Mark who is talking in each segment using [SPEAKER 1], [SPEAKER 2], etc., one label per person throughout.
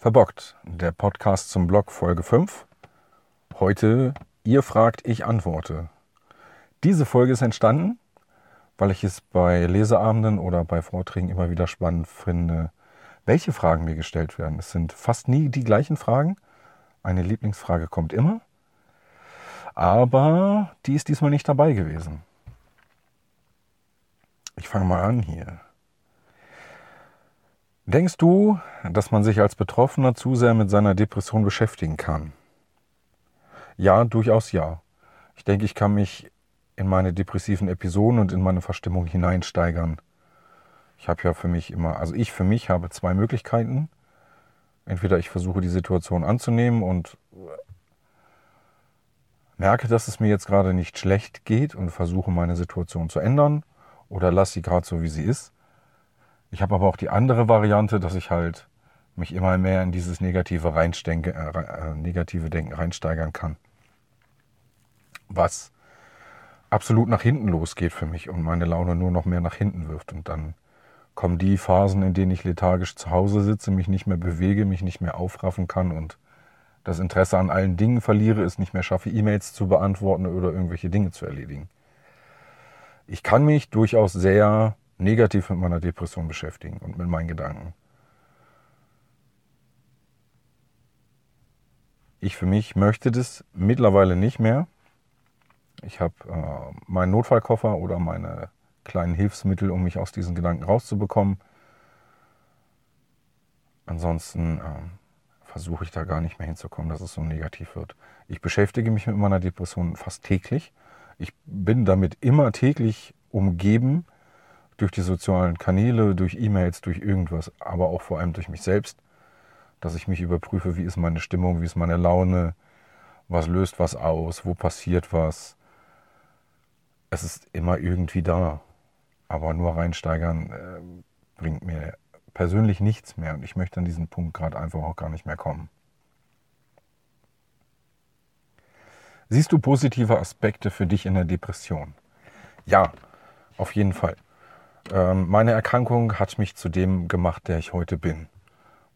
[SPEAKER 1] Verbockt, der Podcast zum Blog Folge 5. Heute, ihr fragt, ich antworte. Diese Folge ist entstanden, weil ich es bei Leseabenden oder bei Vorträgen immer wieder spannend finde, welche Fragen mir gestellt werden. Es sind fast nie die gleichen Fragen. Eine Lieblingsfrage kommt immer, aber die ist diesmal nicht dabei gewesen. Ich fange mal an hier. Denkst du, dass man sich als Betroffener zu sehr mit seiner Depression beschäftigen kann? Ja, durchaus ja. Ich denke, ich kann mich in meine depressiven Episoden und in meine Verstimmung hineinsteigern. Ich habe ja für mich immer, also ich für mich habe zwei Möglichkeiten. Entweder ich versuche die Situation anzunehmen und merke, dass es mir jetzt gerade nicht schlecht geht und versuche meine Situation zu ändern oder lasse sie gerade so, wie sie ist. Ich habe aber auch die andere Variante, dass ich halt mich immer mehr in dieses negative, Reinstenke, äh, äh, negative Denken reinsteigern kann. Was absolut nach hinten losgeht für mich und meine Laune nur noch mehr nach hinten wirft. Und dann kommen die Phasen, in denen ich lethargisch zu Hause sitze, mich nicht mehr bewege, mich nicht mehr aufraffen kann und das Interesse an allen Dingen verliere, es nicht mehr schaffe, E-Mails zu beantworten oder irgendwelche Dinge zu erledigen. Ich kann mich durchaus sehr negativ mit meiner Depression beschäftigen und mit meinen Gedanken. Ich für mich möchte das mittlerweile nicht mehr. Ich habe äh, meinen Notfallkoffer oder meine kleinen Hilfsmittel, um mich aus diesen Gedanken rauszubekommen. Ansonsten äh, versuche ich da gar nicht mehr hinzukommen, dass es so negativ wird. Ich beschäftige mich mit meiner Depression fast täglich. Ich bin damit immer täglich umgeben durch die sozialen Kanäle, durch E-Mails, durch irgendwas, aber auch vor allem durch mich selbst, dass ich mich überprüfe, wie ist meine Stimmung, wie ist meine Laune, was löst was aus, wo passiert was. Es ist immer irgendwie da, aber nur reinsteigern äh, bringt mir persönlich nichts mehr und ich möchte an diesen Punkt gerade einfach auch gar nicht mehr kommen. Siehst du positive Aspekte für dich in der Depression? Ja, auf jeden Fall. Ähm, meine Erkrankung hat mich zu dem gemacht, der ich heute bin.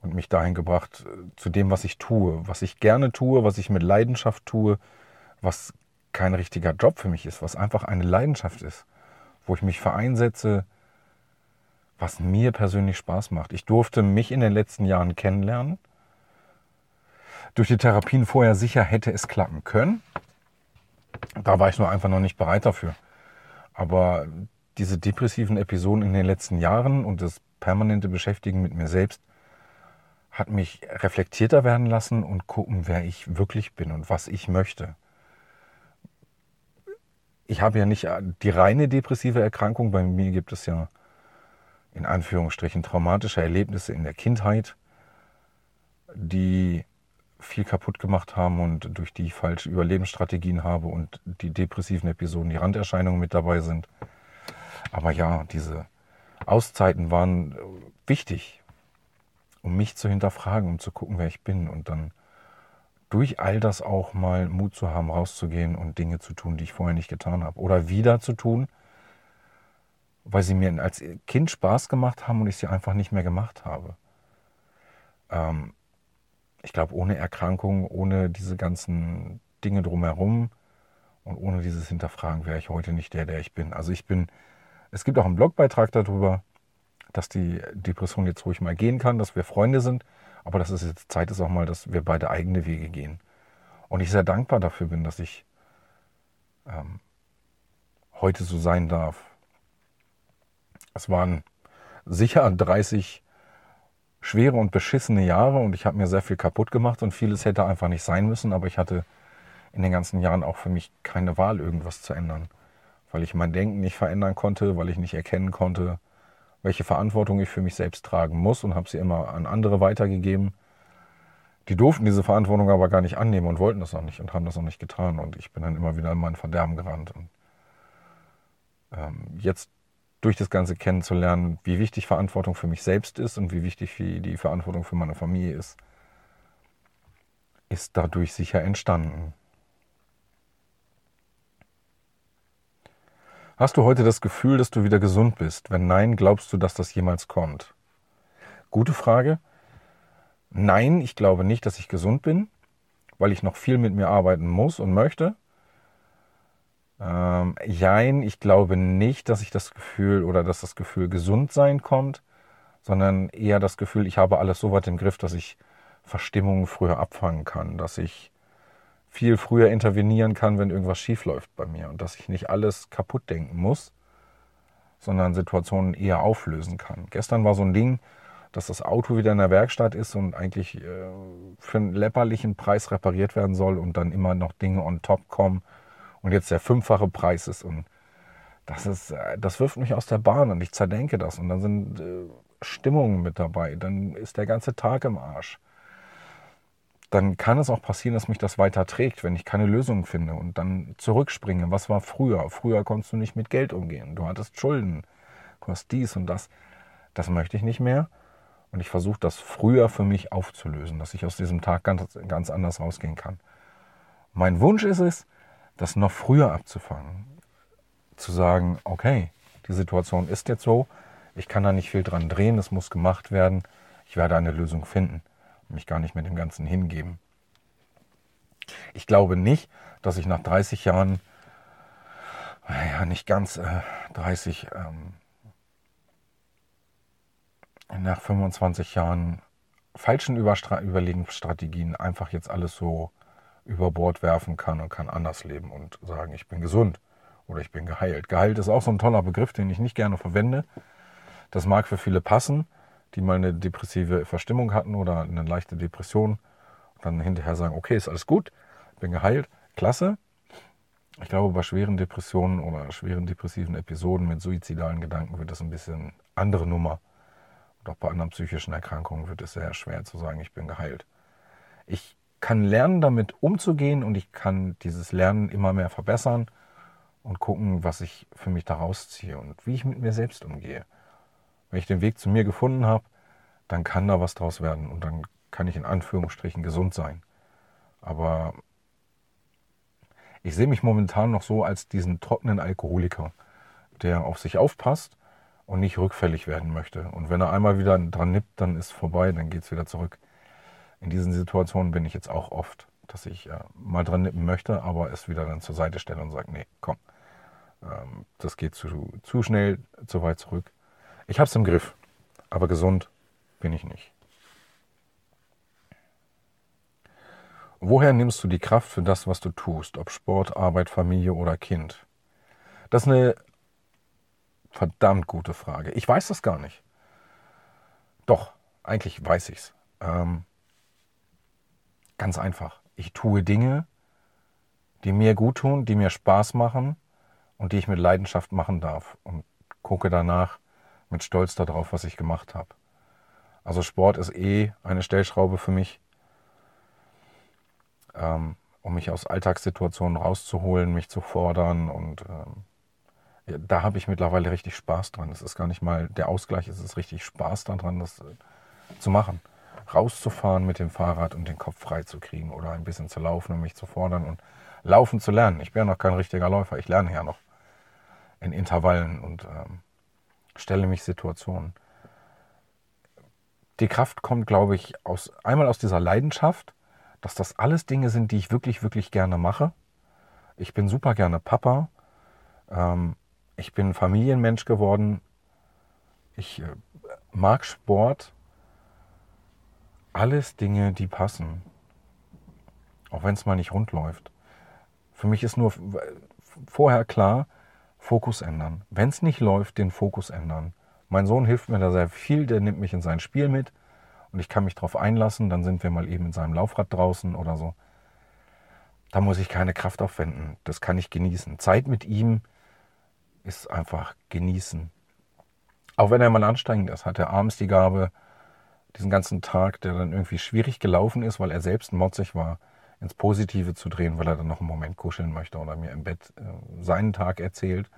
[SPEAKER 1] Und mich dahin gebracht, äh, zu dem, was ich tue, was ich gerne tue, was ich mit Leidenschaft tue, was kein richtiger Job für mich ist, was einfach eine Leidenschaft ist, wo ich mich vereinsetze, was mir persönlich Spaß macht. Ich durfte mich in den letzten Jahren kennenlernen. Durch die Therapien vorher sicher hätte es klappen können. Da war ich nur einfach noch nicht bereit dafür. Aber diese depressiven Episoden in den letzten Jahren und das permanente Beschäftigen mit mir selbst hat mich reflektierter werden lassen und gucken, wer ich wirklich bin und was ich möchte. Ich habe ja nicht die reine depressive Erkrankung, bei mir gibt es ja in Anführungsstrichen traumatische Erlebnisse in der Kindheit, die viel kaputt gemacht haben und durch die ich falsche Überlebensstrategien habe und die depressiven Episoden, die Randerscheinungen mit dabei sind. Aber ja, diese Auszeiten waren äh, wichtig, um mich zu hinterfragen, um zu gucken, wer ich bin und dann durch all das auch mal Mut zu haben, rauszugehen und Dinge zu tun, die ich vorher nicht getan habe. Oder wieder zu tun, weil sie mir als Kind Spaß gemacht haben und ich sie einfach nicht mehr gemacht habe. Ähm, ich glaube, ohne Erkrankung, ohne diese ganzen Dinge drumherum und ohne dieses Hinterfragen wäre ich heute nicht der, der ich bin. Also ich bin es gibt auch einen Blogbeitrag darüber, dass die Depression jetzt ruhig mal gehen kann, dass wir Freunde sind, aber dass es jetzt Zeit ist auch mal, dass wir beide eigene Wege gehen. Und ich sehr dankbar dafür bin, dass ich ähm, heute so sein darf. Es waren sicher 30 schwere und beschissene Jahre und ich habe mir sehr viel kaputt gemacht und vieles hätte einfach nicht sein müssen, aber ich hatte in den ganzen Jahren auch für mich keine Wahl, irgendwas zu ändern weil ich mein Denken nicht verändern konnte, weil ich nicht erkennen konnte, welche Verantwortung ich für mich selbst tragen muss und habe sie immer an andere weitergegeben. Die durften diese Verantwortung aber gar nicht annehmen und wollten das auch nicht und haben das auch nicht getan. Und ich bin dann immer wieder in mein Verderben gerannt. Und, ähm, jetzt durch das Ganze kennenzulernen, wie wichtig Verantwortung für mich selbst ist und wie wichtig die Verantwortung für meine Familie ist, ist dadurch sicher entstanden. Hast du heute das Gefühl, dass du wieder gesund bist? Wenn nein, glaubst du, dass das jemals kommt? Gute Frage. Nein, ich glaube nicht, dass ich gesund bin, weil ich noch viel mit mir arbeiten muss und möchte. Ähm, jein, ich glaube nicht, dass ich das Gefühl oder dass das Gefühl gesund sein kommt, sondern eher das Gefühl, ich habe alles so weit im Griff, dass ich Verstimmungen früher abfangen kann, dass ich viel früher intervenieren kann, wenn irgendwas schief läuft bei mir und dass ich nicht alles kaputt denken muss, sondern Situationen eher auflösen kann. Gestern war so ein Ding, dass das Auto wieder in der Werkstatt ist und eigentlich äh, für einen läpperlichen Preis repariert werden soll und dann immer noch Dinge on top kommen und jetzt der fünffache Preis ist und das ist, äh, das wirft mich aus der Bahn und ich zerdenke das und dann sind äh, Stimmungen mit dabei, dann ist der ganze Tag im Arsch dann kann es auch passieren, dass mich das weiter trägt, wenn ich keine Lösung finde und dann zurückspringe. Was war früher? Früher konntest du nicht mit Geld umgehen. Du hattest Schulden. Du hast dies und das. Das möchte ich nicht mehr. Und ich versuche das früher für mich aufzulösen, dass ich aus diesem Tag ganz, ganz anders rausgehen kann. Mein Wunsch ist es, das noch früher abzufangen. Zu sagen, okay, die Situation ist jetzt so, ich kann da nicht viel dran drehen, es muss gemacht werden, ich werde eine Lösung finden mich gar nicht mit dem Ganzen hingeben. Ich glaube nicht, dass ich nach 30 Jahren, ja nicht ganz äh, 30, ähm, nach 25 Jahren falschen Überstra Überlegungsstrategien einfach jetzt alles so über Bord werfen kann und kann anders leben und sagen, ich bin gesund oder ich bin geheilt. Geheilt ist auch so ein toller Begriff, den ich nicht gerne verwende. Das mag für viele passen, die mal eine depressive Verstimmung hatten oder eine leichte Depression und dann hinterher sagen, okay, ist alles gut, bin geheilt, klasse. Ich glaube, bei schweren Depressionen oder schweren depressiven Episoden mit suizidalen Gedanken wird das ein bisschen andere Nummer. Und auch bei anderen psychischen Erkrankungen wird es sehr schwer zu sagen, ich bin geheilt. Ich kann lernen, damit umzugehen und ich kann dieses Lernen immer mehr verbessern und gucken, was ich für mich daraus ziehe und wie ich mit mir selbst umgehe. Wenn ich den Weg zu mir gefunden habe, dann kann da was draus werden und dann kann ich in Anführungsstrichen gesund sein. Aber ich sehe mich momentan noch so als diesen trockenen Alkoholiker, der auf sich aufpasst und nicht rückfällig werden möchte. Und wenn er einmal wieder dran nippt, dann ist vorbei, dann geht es wieder zurück. In diesen Situationen bin ich jetzt auch oft, dass ich äh, mal dran nippen möchte, aber es wieder dann zur Seite stelle und sage, nee, komm, ähm, das geht zu, zu schnell, zu weit zurück. Ich habe es im Griff, aber gesund bin ich nicht. Woher nimmst du die Kraft für das, was du tust, ob Sport, Arbeit, Familie oder Kind? Das ist eine verdammt gute Frage. Ich weiß das gar nicht. Doch, eigentlich weiß ich es. Ähm, ganz einfach. Ich tue Dinge, die mir gut tun, die mir Spaß machen und die ich mit Leidenschaft machen darf und gucke danach, mit Stolz darauf, was ich gemacht habe. Also Sport ist eh eine Stellschraube für mich, ähm, um mich aus Alltagssituationen rauszuholen, mich zu fordern und ähm, ja, da habe ich mittlerweile richtig Spaß dran. Es ist gar nicht mal der Ausgleich, es ist richtig Spaß daran, das äh, zu machen. Rauszufahren mit dem Fahrrad und den Kopf frei zu kriegen oder ein bisschen zu laufen und mich zu fordern und laufen zu lernen. Ich bin ja noch kein richtiger Läufer, ich lerne ja noch in Intervallen und ähm, stelle mich Situationen. Die Kraft kommt, glaube ich, aus, einmal aus dieser Leidenschaft, dass das alles Dinge sind, die ich wirklich, wirklich gerne mache. Ich bin super gerne Papa. Ähm, ich bin Familienmensch geworden. Ich äh, mag Sport. Alles Dinge, die passen. Auch wenn es mal nicht rund läuft. Für mich ist nur vorher klar, Fokus ändern. Wenn es nicht läuft, den Fokus ändern. Mein Sohn hilft mir da sehr viel, der nimmt mich in sein Spiel mit und ich kann mich darauf einlassen. Dann sind wir mal eben in seinem Laufrad draußen oder so. Da muss ich keine Kraft aufwenden. Das kann ich genießen. Zeit mit ihm ist einfach genießen. Auch wenn er mal anstrengend ist, hat er abends die Gabe, diesen ganzen Tag, der dann irgendwie schwierig gelaufen ist, weil er selbst motzig war, ins Positive zu drehen, weil er dann noch einen Moment kuscheln möchte oder mir im Bett äh, seinen Tag erzählt,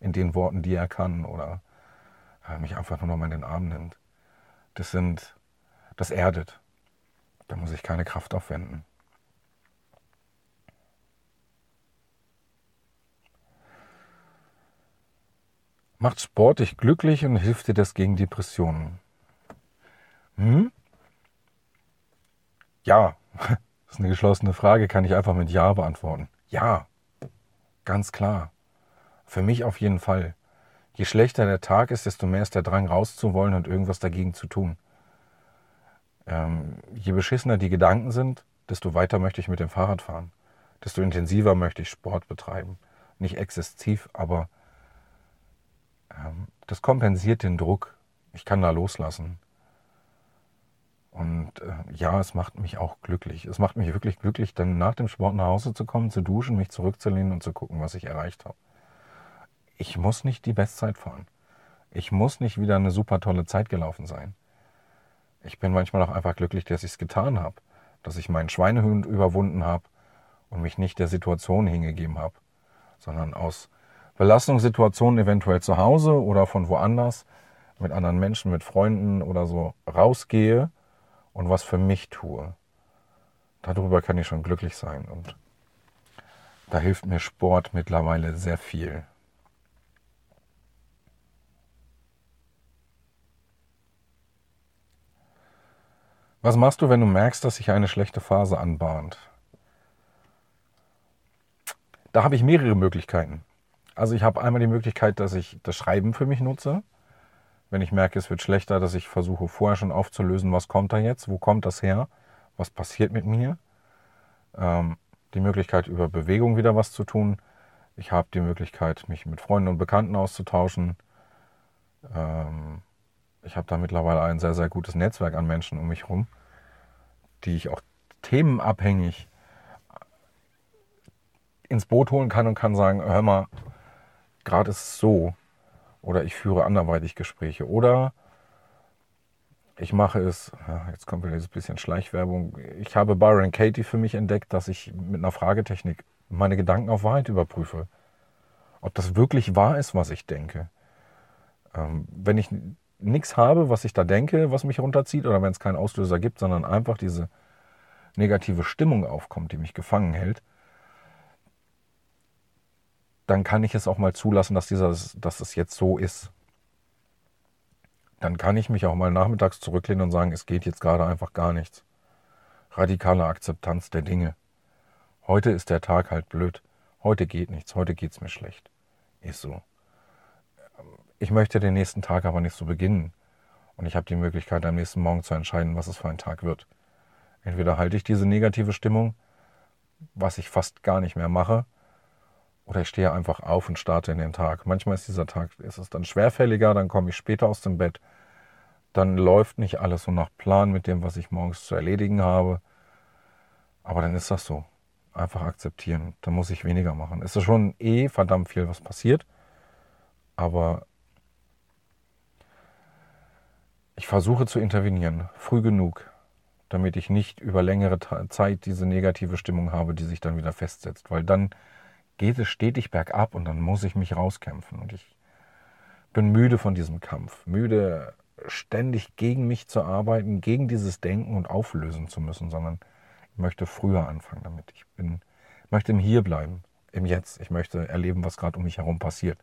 [SPEAKER 1] in den Worten, die er kann oder äh, mich einfach nur noch mal in den Arm nimmt. Das sind, das erdet. Da muss ich keine Kraft aufwenden. Macht Sport dich glücklich und hilft dir das gegen Depressionen? Hm? Ja, das ist eine geschlossene Frage, kann ich einfach mit Ja beantworten. Ja, ganz klar. Für mich auf jeden Fall. Je schlechter der Tag ist, desto mehr ist der Drang rauszuwollen und irgendwas dagegen zu tun. Ähm, je beschissener die Gedanken sind, desto weiter möchte ich mit dem Fahrrad fahren. Desto intensiver möchte ich Sport betreiben. Nicht exzessiv, aber ähm, das kompensiert den Druck. Ich kann da loslassen. Und äh, ja, es macht mich auch glücklich. Es macht mich wirklich glücklich, dann nach dem Sport nach Hause zu kommen, zu duschen, mich zurückzulehnen und zu gucken, was ich erreicht habe. Ich muss nicht die Bestzeit fahren. Ich muss nicht wieder eine super tolle Zeit gelaufen sein. Ich bin manchmal auch einfach glücklich, dass ich es getan habe, dass ich meinen Schweinehund überwunden habe und mich nicht der Situation hingegeben habe, sondern aus Belastungssituationen eventuell zu Hause oder von woanders mit anderen Menschen, mit Freunden oder so rausgehe und was für mich tue. Darüber kann ich schon glücklich sein und da hilft mir Sport mittlerweile sehr viel. Was machst du, wenn du merkst, dass sich eine schlechte Phase anbahnt? Da habe ich mehrere Möglichkeiten. Also ich habe einmal die Möglichkeit, dass ich das Schreiben für mich nutze. Wenn ich merke, es wird schlechter, dass ich versuche vorher schon aufzulösen, was kommt da jetzt, wo kommt das her, was passiert mit mir. Ähm, die Möglichkeit, über Bewegung wieder was zu tun. Ich habe die Möglichkeit, mich mit Freunden und Bekannten auszutauschen. Ähm, ich habe da mittlerweile ein sehr, sehr gutes Netzwerk an Menschen um mich herum, die ich auch themenabhängig ins Boot holen kann und kann sagen, hör mal, gerade ist es so. Oder ich führe anderweitig Gespräche. Oder ich mache es, jetzt kommt wieder dieses bisschen Schleichwerbung. Ich habe Byron Katie für mich entdeckt, dass ich mit einer Fragetechnik meine Gedanken auf Wahrheit überprüfe. Ob das wirklich wahr ist, was ich denke. Ähm, wenn ich nichts habe, was ich da denke, was mich runterzieht, oder wenn es keinen Auslöser gibt, sondern einfach diese negative Stimmung aufkommt, die mich gefangen hält, dann kann ich es auch mal zulassen, dass, dieser, dass es jetzt so ist. Dann kann ich mich auch mal nachmittags zurücklehnen und sagen, es geht jetzt gerade einfach gar nichts. Radikale Akzeptanz der Dinge. Heute ist der Tag halt blöd. Heute geht nichts. Heute geht es mir schlecht. Ist so. Ich möchte den nächsten Tag aber nicht so beginnen. Und ich habe die Möglichkeit, am nächsten Morgen zu entscheiden, was es für ein Tag wird. Entweder halte ich diese negative Stimmung, was ich fast gar nicht mehr mache, oder ich stehe einfach auf und starte in den Tag. Manchmal ist dieser Tag, ist es dann schwerfälliger, dann komme ich später aus dem Bett. Dann läuft nicht alles so nach Plan mit dem, was ich morgens zu erledigen habe. Aber dann ist das so. Einfach akzeptieren. Dann muss ich weniger machen. Es ist schon eh verdammt viel, was passiert. Aber ich versuche zu intervenieren, früh genug, damit ich nicht über längere Zeit diese negative Stimmung habe, die sich dann wieder festsetzt, weil dann geht es stetig bergab und dann muss ich mich rauskämpfen und ich bin müde von diesem Kampf, müde ständig gegen mich zu arbeiten, gegen dieses Denken und auflösen zu müssen, sondern ich möchte früher anfangen damit. Ich bin, möchte im Hier bleiben, im Jetzt. Ich möchte erleben, was gerade um mich herum passiert.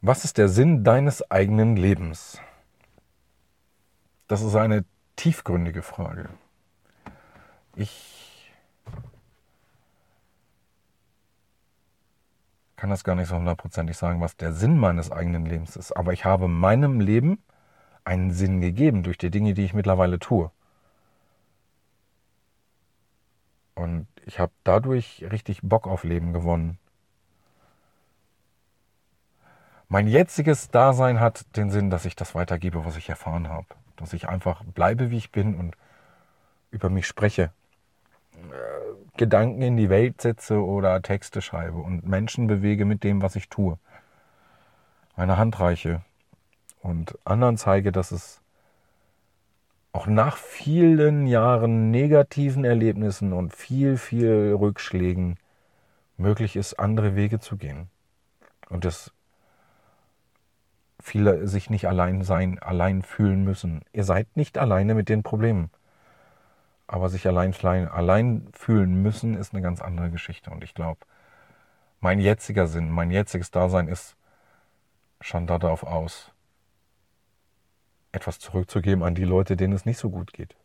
[SPEAKER 1] Was ist der Sinn deines eigenen Lebens? Das ist eine tiefgründige Frage. Ich kann das gar nicht so hundertprozentig sagen, was der Sinn meines eigenen Lebens ist, aber ich habe meinem Leben einen Sinn gegeben durch die Dinge, die ich mittlerweile tue. Und ich habe dadurch richtig Bock auf Leben gewonnen. Mein jetziges Dasein hat den Sinn, dass ich das weitergebe, was ich erfahren habe. Dass ich einfach bleibe, wie ich bin und über mich spreche. Äh, Gedanken in die Welt setze oder Texte schreibe und Menschen bewege mit dem, was ich tue. Meine Hand reiche und anderen zeige, dass es auch nach vielen Jahren negativen Erlebnissen und viel, viel Rückschlägen möglich ist, andere Wege zu gehen. Und das viele sich nicht allein sein, allein fühlen müssen. Ihr seid nicht alleine mit den Problemen. Aber sich allein, allein fühlen müssen, ist eine ganz andere Geschichte. Und ich glaube, mein jetziger Sinn, mein jetziges Dasein ist schon darauf aus, etwas zurückzugeben an die Leute, denen es nicht so gut geht.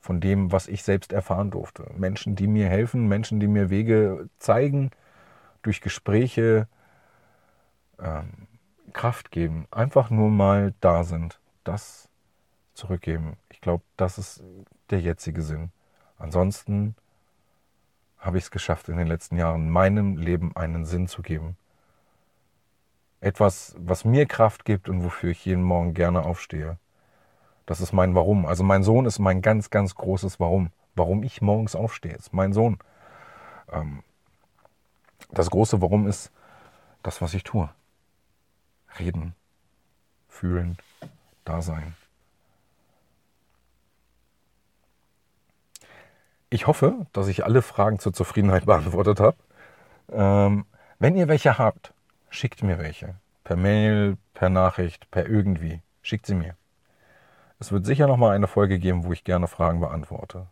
[SPEAKER 1] Von dem, was ich selbst erfahren durfte. Menschen, die mir helfen, Menschen, die mir Wege zeigen, durch Gespräche ähm, Kraft geben, einfach nur mal da sind, das zurückgeben. Ich glaube, das ist der jetzige Sinn. Ansonsten habe ich es geschafft, in den letzten Jahren meinem Leben einen Sinn zu geben. Etwas, was mir Kraft gibt und wofür ich jeden Morgen gerne aufstehe. Das ist mein Warum. Also mein Sohn ist mein ganz, ganz großes Warum. Warum ich morgens aufstehe, ist mein Sohn. Ähm, das große Warum ist das, was ich tue. Reden, fühlen, da sein. Ich hoffe, dass ich alle Fragen zur Zufriedenheit beantwortet habe. Ähm, wenn ihr welche habt, schickt mir welche. Per Mail, per Nachricht, per irgendwie. Schickt sie mir. Es wird sicher noch mal eine Folge geben, wo ich gerne Fragen beantworte.